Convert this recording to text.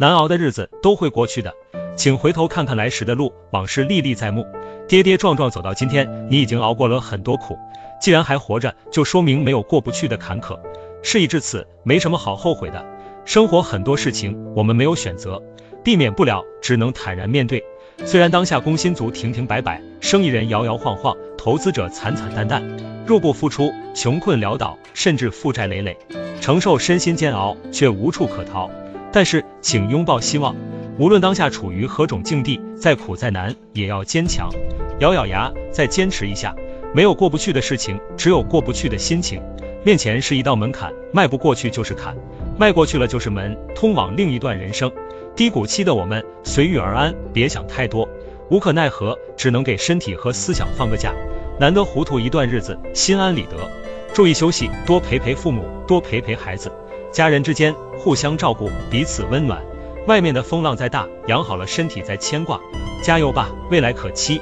难熬的日子都会过去的，请回头看看来时的路，往事历历在目。跌跌撞撞走到今天，你已经熬过了很多苦，既然还活着，就说明没有过不去的坎坷。事已至此，没什么好后悔的。生活很多事情我们没有选择，避免不了，只能坦然面对。虽然当下工薪族停停摆摆，生意人摇摇晃晃，投资者惨惨淡淡，入不敷出，穷困潦倒，甚至负债累累，承受身心煎熬，却无处可逃。但是，请拥抱希望，无论当下处于何种境地，再苦再难，也要坚强，咬咬牙，再坚持一下。没有过不去的事情，只有过不去的心情。面前是一道门槛，迈不过去就是坎，迈过去了就是门，通往另一段人生。低谷期的我们，随遇而安，别想太多，无可奈何，只能给身体和思想放个假。难得糊涂一段日子，心安理得，注意休息，多陪陪父母，多陪陪孩子，家人之间。互相照顾，彼此温暖。外面的风浪再大，养好了身体再牵挂。加油吧，未来可期。